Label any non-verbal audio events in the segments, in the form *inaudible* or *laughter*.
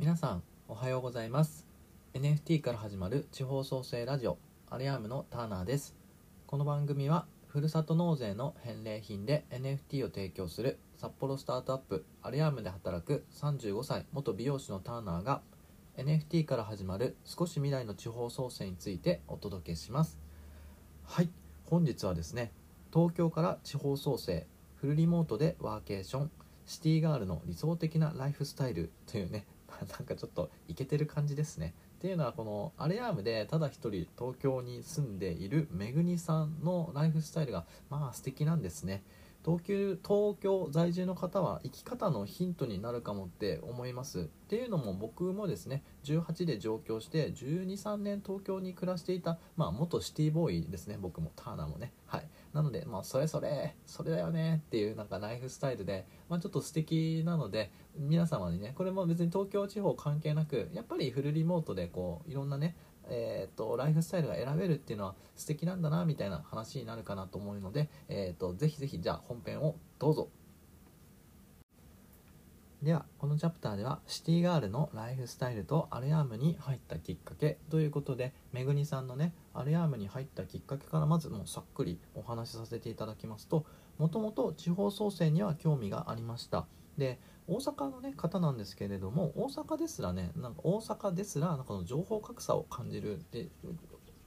皆さんおはようございます。NFT から始まる地方創生ラジオアリアームのターナーです。この番組はふるさと納税の返礼品で NFT を提供する札幌スタートアップアリアームで働く35歳元美容師のターナーが NFT から始まる少し未来の地方創生についてお届けします。はい本日はですね東京から地方創生フルリモートでワーケーションシティガールの理想的なライフスタイルというね *laughs* なんかちょっとイケてる感じですね。っていうのはこのアレアームでただ一人東京に住んでいるめぐにさんのライフスタイルがまあ素敵なんですね。東京東京在住の方は生き方のヒントになるかもって思います。っていうのも僕もですね18で上京して123年東京に暮らしていた、まあ、元シティボーイですね僕もターナーもね。はい。なので、まあ、それそれそれだよねっていうなんかライフスタイルで、まあ、ちょっと素敵なので皆様にねこれも別に東京地方関係なくやっぱりフルリモートでこういろんなねえーと、ライフスタイルが選べるっていうのは素敵なんだなみたいな話になるかなと思うので、えーと、ぜひぜひじゃあ本編をどうぞ。ではこのチャプターではシティガールのライフスタイルとアレアームに入ったきっかけということでめぐにさんのねアレアームに入ったきっかけからまずもうさっくりお話しさせていただきますともともと地方創生には興味がありました。で大阪の、ね、方なんですけれども大阪ですらねなんか大阪ですらなんかの情報格差を感じるで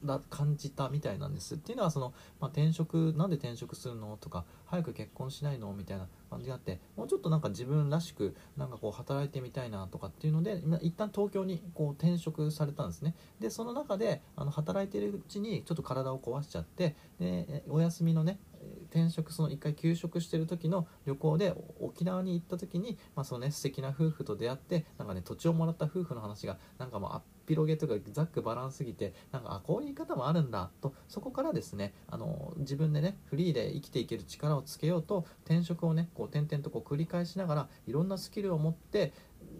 だ感じたみたいなんです。っていうのはその、まあ、転職なんで転職するのとか早く結婚しないのみたいな感じがあってもうちょっとなんか自分らしくなんかこう働いてみたいなとかっていうので一旦東京にこう転職されたんですね。でその中であの働いてるうちにちょっと体を壊しちゃってでお休みのね転職その1回休職してる時の旅行で沖縄に行った時に、まあ、そのね素敵な夫婦と出会ってなんかね土地をもらった夫婦の話がなんかもうあっぴろげとかざっくばらんすぎてなんかあこういう言い方もあるんだとそこからですねあの自分でねフリーで生きていける力をつけようと転職をねこう転々とこう繰り返しながらいろんなスキルを持って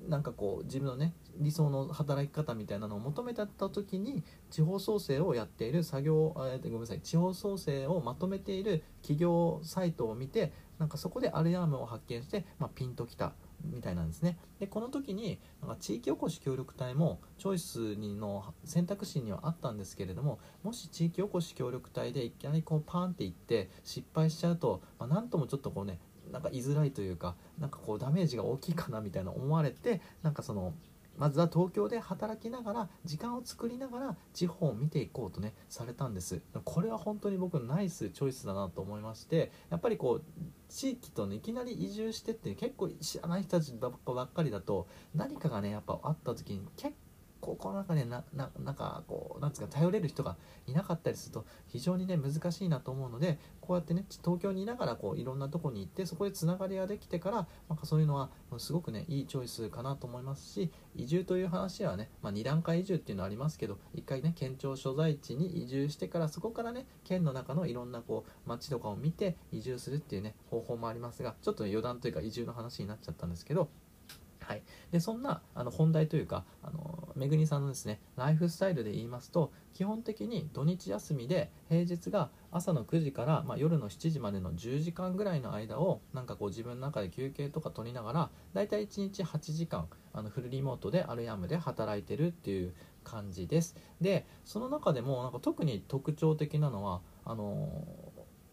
なんかこう自分のね理想の働き方みたいなのを求めてた時に地方創生をやっている作業あごめんなさい地方創生をまとめている企業サイトを見てなんかそこでアルアームを発見して、まあ、ピンときたみたいなんですね。でこの時になんか地域おこし協力隊もチョイスにの選択肢にはあったんですけれどももし地域おこし協力隊でいきなりこうパーンっていって失敗しちゃうと、まあ、なんともちょっとこうねなんか居づらいというかなんかこうダメージが大きいかなみたいな思われてなんかそのまずは東京で働きながら時間を作りながら地方を見ていこうとねされたんです。これは本当に僕ナイスチョイスだなと思いましてやっぱりこう地域とねいきなり移住してって結構知らない人たちばっかりだと何かがねやっぱあった時に結構この中でなななんかこうなんつうか頼れる人がいなかったりすると非常にね難しいなと思うのでこうやってね東京にいながらこういろんなとこに行ってそこでつながりができてからなんかそういうのはすごくねいいチョイスかなと思いますし移住という話はね、まあ、2段階移住っていうのはありますけど1回ね県庁所在地に移住してからそこからね県の中のいろんなこう街とかを見て移住するっていうね方法もありますがちょっと余談というか移住の話になっちゃったんですけどはい、でそんなあの本題というかあのめぐみさんのですねライフスタイルで言いますと基本的に土日休みで平日が朝の9時から、まあ、夜の7時までの10時間ぐらいの間をなんかこう自分の中で休憩とか取りながらだいたい1日8時間あのフルリモートでアルヤムで働いてるっていう感じです。でその中でもなんか特に特徴的なのはあの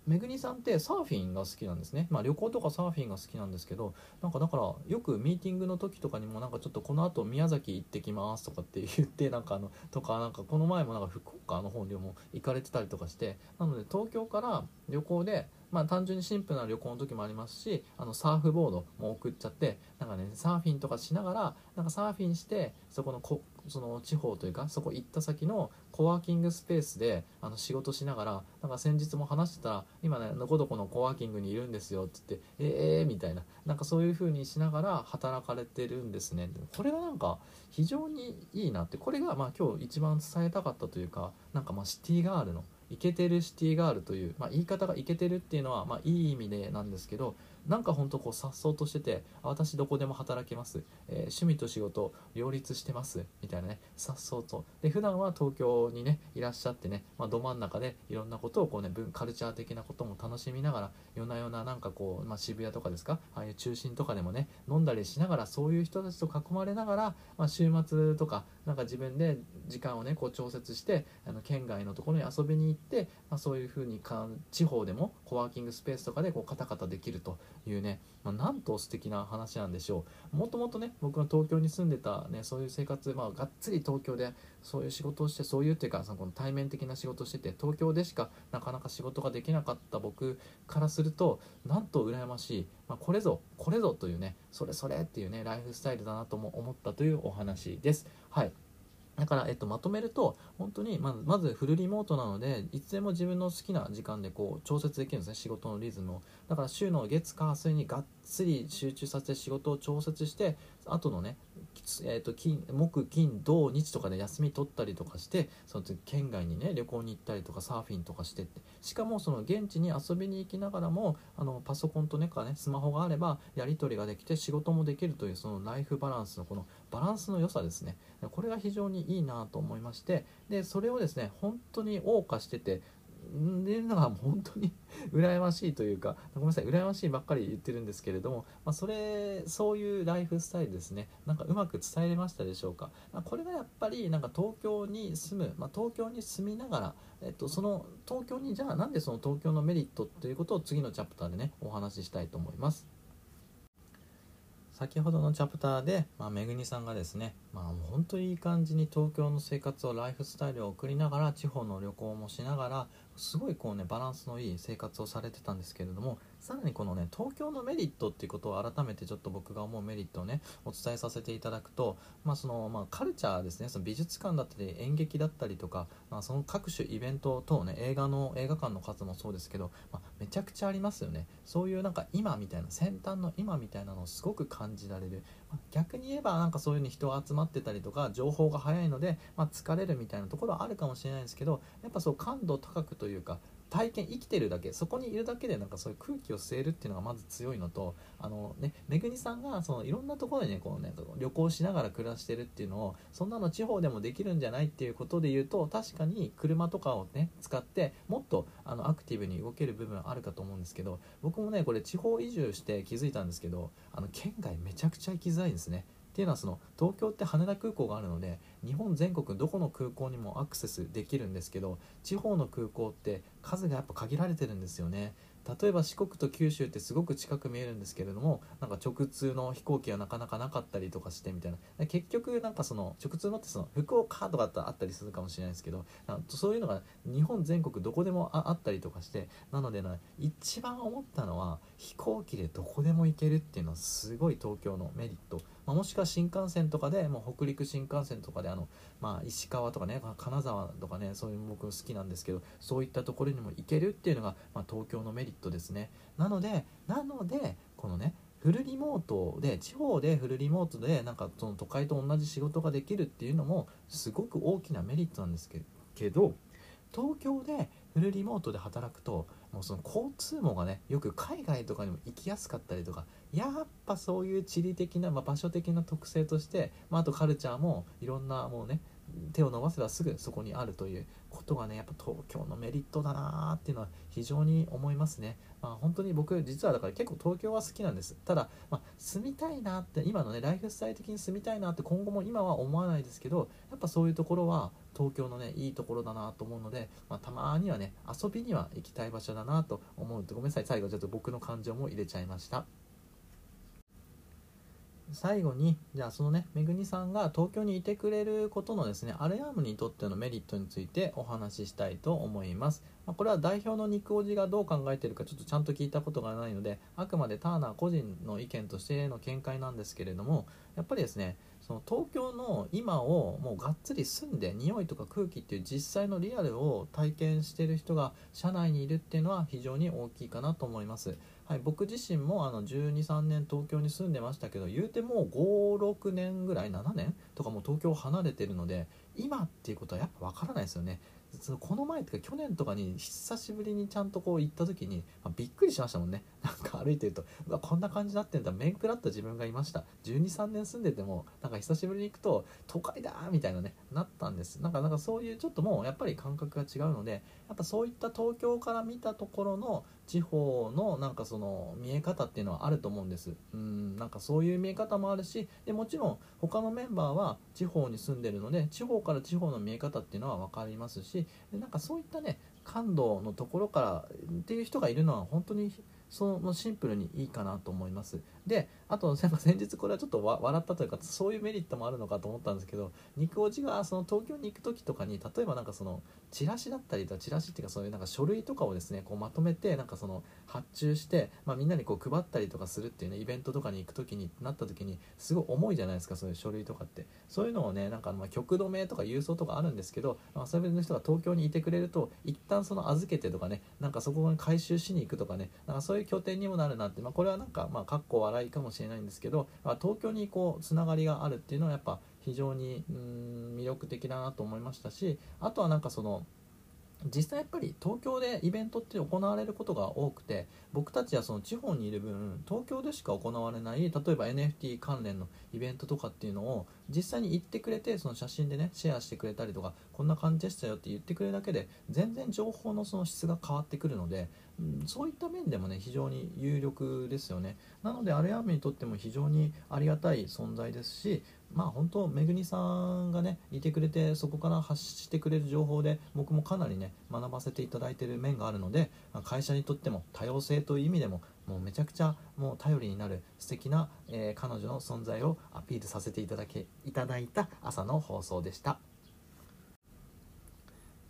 めぐみさんってサーフィンが好きなんですね、まあ、旅行とかサーフィンが好きなんですけどなんかだからよくミーティングの時とかにもなんかちょっとこの後宮崎行ってきますとかって言って *laughs* なんかあのとかなんかこの前もなんか福岡の方にも行かれてたりとかしてなので東京から旅行でまあ単純にシンプルな旅行の時もありますしあのサーフボードも送っちゃってなんかねサーフィンとかしながらなんかサーフィンしてそこのこその地方というかそこ行った先のコワーキングスペースであの仕事しながらなんか先日も話してたら今ねどこどこのコワーキングにいるんですよって言ってええー、みたいな。なんかそういう風にしながら働かれてるんですね。これがなんか非常にいいなって。これがまあ今日一番伝えたかったというかなんかまあシティガールのイケてるシティガールという、まあ、言い方がイケてるっていうのは、まあ、いい意味でなんですけどなんかほんとこう颯爽としてて私どこでも働けます、えー趣味と仕事両立してます。みたいなね。颯爽と。で普段は東京にねいらっしゃってね、まあ、ど真ん中でいろんなことをこうねカルチャー的なことも楽しみながら夜な夜ななんかこう、まあ、渋谷とかですか？ああいう中心とかでもね飲んだりしながらそういう人たちと囲まれながら、まあ、週末とかなんか自分で時間をねこう調節してあの県外のところに遊びに行って、まあ、そういうふうにか地方でもコワーキングスペースとかでこうカタカタできると。いうね、まあ、なんと素敵な話なんでしょう。もともとね僕が東京に住んでたねそういう生活、まあ、がっつり東京でそういう仕事をしてそういうっていうかそのこの対面的な仕事をしてて東京でしかなかなか仕事ができなかった僕からするとなんと羨ましい、まあ、これぞこれぞというねそれそれっていうねライフスタイルだなとも思ったというお話です。はい。だから、えっと、まとめると本当にまずまずフルリモートなのでいつでも自分の好きな時間でこう調節できるんですね。仕事のリズムを。だから週の月火水にがっつり集中させて仕事を調節してあとのねえー、と金木金土日とかで休み取ったりとかしてその県外にね旅行に行ったりとかサーフィンとかしてって。しかもその現地に遊びに行きながらもあのパソコンとねかねスマホがあればやり取りができて仕事もできるというそのライフバランスのこのバランスの良さですね。これが非常にいいなと思いまして。でそれをですね本当に謳歌しててでいうのが本当に羨ましいというか *laughs* ごめんなさい羨ましいばっかり言ってるんですけれども、まあ、それそういうライフスタイルですねなんかうまく伝えれましたでしょうか、まあ、これがやっぱりなんか東京に住む、まあ、東京に住みながら、えっと、その東京にじゃあなんでその東京のメリットっていうことを次のチャプターでねお話ししたいと思います。先ほどのチャプターで、まあ、めぐにさんがですね、まあ、もう本当にいい感じに東京の生活をライフスタイルを送りながら地方の旅行もしながらすごいこうねバランスのいい生活をされてたんですけれどもさらにこのね東京のメリットっていうことを改めてちょっと僕が思うメリットをねお伝えさせていただくと、まあそのまあ、カルチャーですねその美術館だったり演劇だったりとか、まあ、その各種イベント等ね映画の映画館の数もそうですけど、まあ、めちゃくちゃありますよね。そういうなんか今みたいな先端の今みたいなのをすごく感じられる、まあ、逆に言えばなんかそういう風に人が集まってたりとか情報が早いので、まあ、疲れるみたいなところはあるかもしれないですけどやっぱそう感度高くというか体験生きてるだけそこにいるだけでなんかそういう空気を吸えるっていうのがまず強いのとあのねめぐみさんがそのいろんなところでねこうね旅行しながら暮らしてるっていうのをそんなの地方でもできるんじゃないっていうことで言うと確かに車とかをね使ってもっとあのアクティブに動ける部分あるかと思うんですけど僕もねこれ地方移住して気づいたんですけどあの県外めちゃくちゃ行きづらいんですね。っていうのはその東京って羽田空港があるので日本全国どこの空港にもアクセスできるんですけど地方の空港って数がやっぱ限られてるんですよね。例えば四国と九州ってすごく近く見えるんですけれどもなんか直通の飛行機はなかなかなかったりとかしてみたいな。結局なんかその直通のってその福岡とかだあったりするかもしれないですけどそういうのが日本全国どこでもあったりとかしてなのでな一番思ったのは飛行機でどこでも行けるっていうのはすごい東京のメリット。まあ、もしくは新幹線とかでもう北陸新幹線とかであの、まあ、石川とかね金沢とかねそういう僕好きなんですけどそういったところにも行けるっていうのが、まあ、東京のメリットですね。なのでなのでこのねフルリモートで地方でフルリモートでなんかその都会と同じ仕事ができるっていうのもすごく大きなメリットなんですけど東京でフルリモートで働くともうその交通網がねよく海外とかにも行きやすかったりとかやっぱそういう地理的な、まあ、場所的な特性として、まあ、あとカルチャーもいろんなもうね手を伸ばせばすぐそこにあるということがねやっぱ東京のメリットだなーっていうのは非常に思いますね。まあ、本当に僕実はだから結構東京は好きなんですただ、まあ、住みたいなって今のねライフスタイル的に住みたいなって今後も今は思わないですけどやっぱそういうところは東京のねいいところだなと思うので、まあ、たまにはね遊びには行きたい場所だなと思うとごめんなさい最後ちょっと僕の感情も入れちゃいました。最後にじゃあそのねめぐみさんが東京にいてくれることのですねアレアームにとってのメリットについてお話ししたいと思います、まあ、これは代表の肉おじがどう考えてるかちょっとちゃんと聞いたことがないのであくまでターナー個人の意見としての見解なんですけれどもやっぱりですねその東京の今をもうがっつり住んで匂いとか空気っていう実際のリアルを体験してる人が社内にいるっていうのは非常に大きいかなと思います。はい、僕自身もあの123年東京に住んでましたけど言うても56年ぐらい7年とかもう東京離れてるので今っていうことはやっぱ分からないですよね。そのこの前とか去年とかに久しぶりにちゃんとこう行った時に、まあ、びっくりしましたもんね。*laughs* なんか歩いてるとうわこんな感じになってんだ。面食らった自分がいました。123年住んでてもなんか久しぶりに行くと都会だみたいなねなったんです。なんかなんかそういうちょっともうやっぱり感覚が違うのでやっぱそういった東京から見たところの地方のなんかその見え方っていうのはあると思うんです。うんなんかそういう見え方もあるしでもちろん他のメンバーは地方に住んでるので地方から地方の見え方っていうのは分かりますしでなんかそういったね感度のところからっていう人がいるのは本当にそのシンプルにいいかなと思います。であと先日これはちょっと笑ったというかそういうメリットもあるのかと思ったんですけど肉おじがその東京に行く時とかに例えばなんかそのチラシだったりとかチラシっていうかそういうなんか書類とかをですねこうまとめてなんかその発注して、まあ、みんなにこう配ったりとかするっていうねイベントとかに行く時になった時にすごい重いじゃないですかそういう書類とかって。そういうのをねなんかまあ局止めとか郵送とかあるんですけど、まあ、そういう人が東京にいてくれると一旦その預けてとかねなんかそこに回収しに行くとかねなんかそういう拠点にもなるなって、まあ、これはなんかまあかっこ笑いかもしれないんですけど、東京にこうつながりがあるっていうのはやっぱ非常にうん魅力的だなと思いましたしあとはなんかその実際やっぱり東京でイベントって行われることが多くて僕たちはその地方にいる分東京でしか行われない例えば NFT 関連のイベントとかっていうのを実際に行ってくれてその写真でねシェアしてくれたりとかこんな感じでしたよって言ってくれるだけで全然情報のその質が変わってくるので、そういった面でもね非常に有力ですよね。なのでアレアームにとっても非常にありがたい存在ですしまあ本当めぐみさんがねいてくれてそこから発してくれる情報で僕もかなりね学ばせていただいてる面があるので会社にとっても多様性という意味でももうめちゃくちゃもう頼りになる素敵な、えー、彼女の存在をアピールさせていただけいただいた朝の放送でした。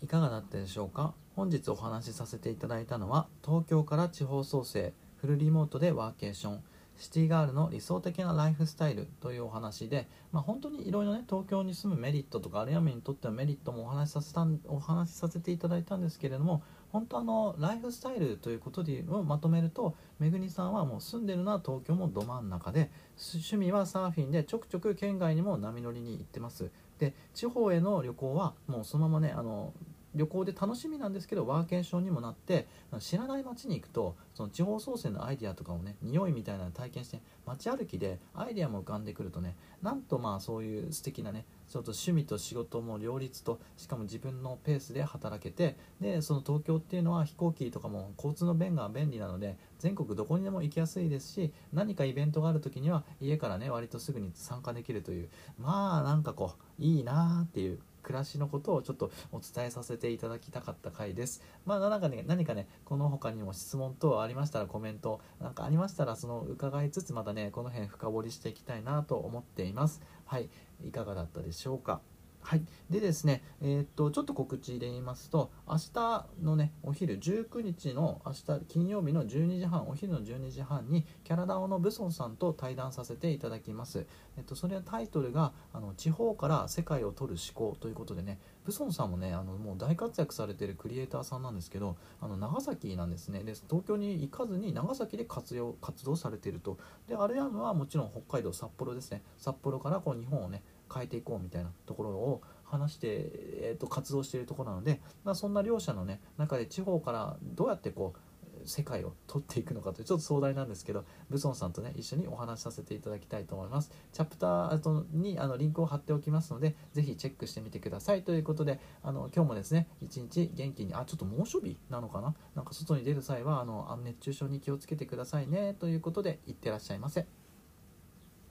いかがだったでしょうか？本日お話しさせていただいたのは東京から地方創生フルリモートでワーケーションシティガールの理想的なライフスタイルというお話で、まあ、本当にいろいろね東京に住むメリットとかあるいはにとってのメリットもお話しさせたお話しさせていただいたんですけれども本当あのライフスタイルということでをまとめるとめぐみさんはもう住んでるのは東京もど真ん中で趣味はサーフィンでちょくちょく県外にも波乗りに行ってます。で地方への旅行はもうそのままねあの旅行で楽しみなんですけどワーケーションにもなって知らない街に行くとその地方創生のアイデアとかをね匂いみたいなの体験して街歩きでアイデアも浮かんでくるとねなんとまあそういう素敵なねちょっと趣味と仕事も両立としかも自分のペースで働けてでその東京っていうのは飛行機とかも交通の便が便利なので全国どこにでも行きやすいですし何かイベントがある時には家からね割とすぐに参加できるというまあなんかこういいなーっていう暮らしのことをちょっとお伝えさせていただきたかった回です。まあなんかね何かねこの他にも質問等ありましたらコメントなんかありましたらその伺いつつまたねこの辺深掘りしていきたいなと思っています。はいいかがだったでしょうか？はい、でですね、えー、っとちょっと告知で言いますと明日のねお昼19日の明日金曜日の12時半お昼の12時半にキャラダオのブソンさんと対談させていただきます、えっと、それはタイトルがあの「地方から世界を取る思考」ということでねブソンさんもねあのもう大活躍されてるクリエイターさんなんですけどあの長崎なんですね。で東京に行かずに長崎で活用活動されていると。であれやのはもちろん北海道札幌ですね。札幌からこう日本をね変えていこうみたいなところを話して、えー、と活動しているところなので、まあ、そんな両者のね中で地方からどうやってこう世界を取っていくのかというちょっと壮大なんですけどブソンさんとね一緒にお話しさせていただきたいと思います。チャプターにあのリンクを貼っておきますのでぜひチェックしてみてください。ということであの今日もですね一日元気にあちょっと猛暑日なのかな？なんか外に出る際はあの熱中症に気をつけてくださいね。ということでいってらっしゃいませ。